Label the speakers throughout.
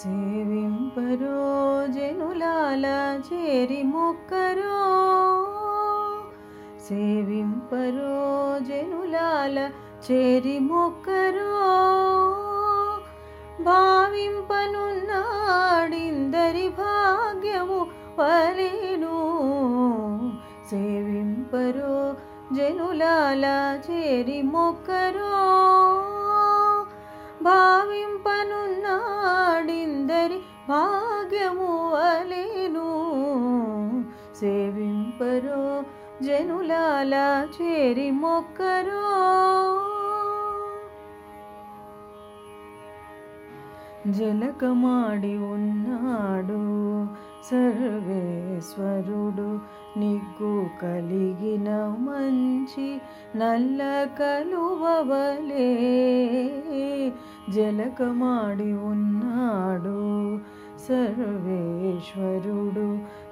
Speaker 1: సేవింపరో జనులాల చేరి మొక్కరో సేవింపరో జనులాల చేరి మొక్కరో భావింపనున్నాడిందరి భాగ్యము వలెను సేవింపరో జనులాల చేరి మొక్కరో భావింపనున్నాడిందరి భాగ్యము అలేను. సేవింపరో జనులాల చేరి మొక్కరో. జలకమాడి ఉన్నాడు సర్వేశ్వరుడు. నిగ్గు కలిగిన మంచి నల్ల కలువవలే. జలకమాడి ఉన్నాడు సర్వేశ్వరుడు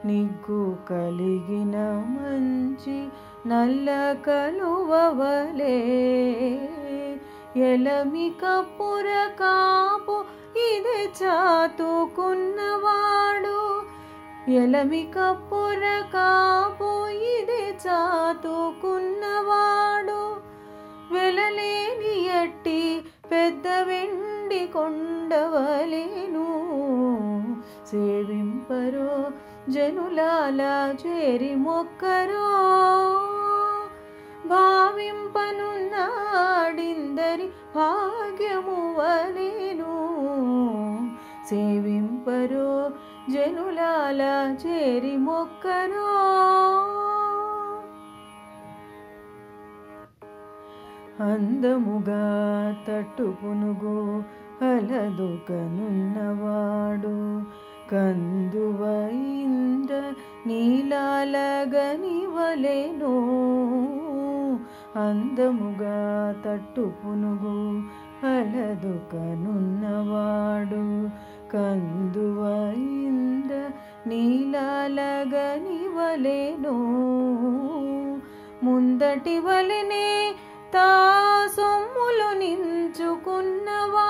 Speaker 1: నిగ్గు కలిగిన మంచి నల్ల కలువవలే. ఎలమి కప్పుర కాపు ఇది చాతుకున్నవాడు ఎలమి కప్పుర కాపు ఇది చాతుకున్నవాడు వెలలేని ఎట్టి పెద్ద వెండి కొండవలేను. సేవింపరో జనులాలా చేరి మొక్కరో భావింపనున్నాడిందరి భాగ్యము వలేను. సేవింపరో జనులాలా చేరి మొక్కరో అందముగా తట్టుపునుగో హలదుకనున్నవాడు కందువైంద్ర ఇంద్ర నీలాలగనివలెను అందముగా తట్టుపునుగు హలదుకనున్నవాడు కందువ ఇంద్ర నీలాలగనివలెను ముందటి వలనే తా సొమ్ములు నించుకున్నవా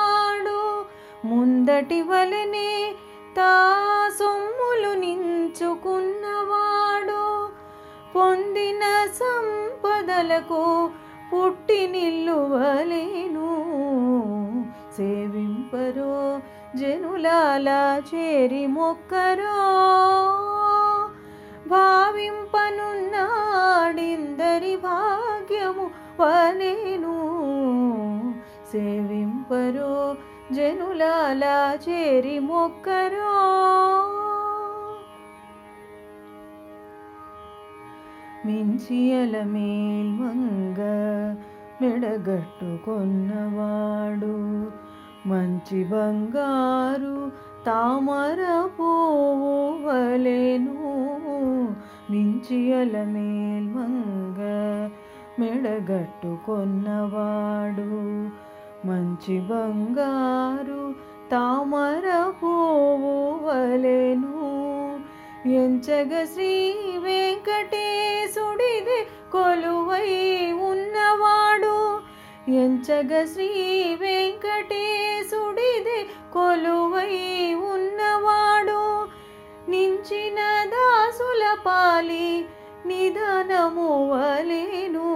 Speaker 1: ముందటి వలనే తా సొమ్ములు నించుకున్నవాడు. పొందిన సంపదలకు పుట్టి నిల్లువలేను. సేవింపరో జనులాలా చేరి మొక్కరో. భావింపనున్నాడిందరి భాగ్యము వలేను. సేవింపరో జనులాలా చేరి మొక్కరో. మించియల మేల్మంగ మెడగట్టుకొన్నవాడు మంచి బంగారు తామర పోవలేను మించియల మేల్మంగ మెడగట్టుకొన్నవాడు మంచి బంగారు తామర పోవలేను ఎంచగ శ్రీ వెంకటేశుడిది కొలువై ఉన్నవాడు. ఎంచగ శ్రీ వెంకటేశుడిది కొలువై ఉన్నవాడు. నించిన దాసుల పాలి నిధనము వలెను.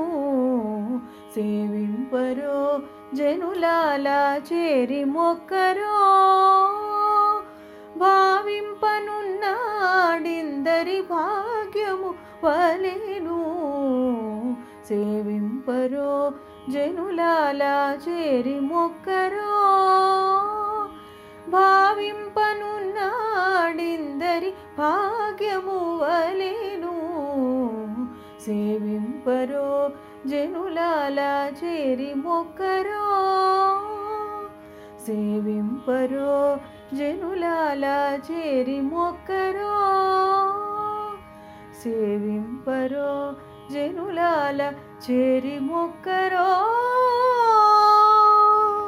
Speaker 1: సేవింపరో జనులాల చేరి మొక్కరో భావింపనున్నాడిందరి భాగ్యము వలేను. సేవింపరో జనులాల చేరి మొక్కరో భావింపనున్నాడిందరి భాగ్యము వలేను. సేవింపరో జనులాల చేరి మొక్కరో సేవింపరో జనులాల చేరి మొక్కరో సేవింపరో జనులాల చేరి మొక్కరో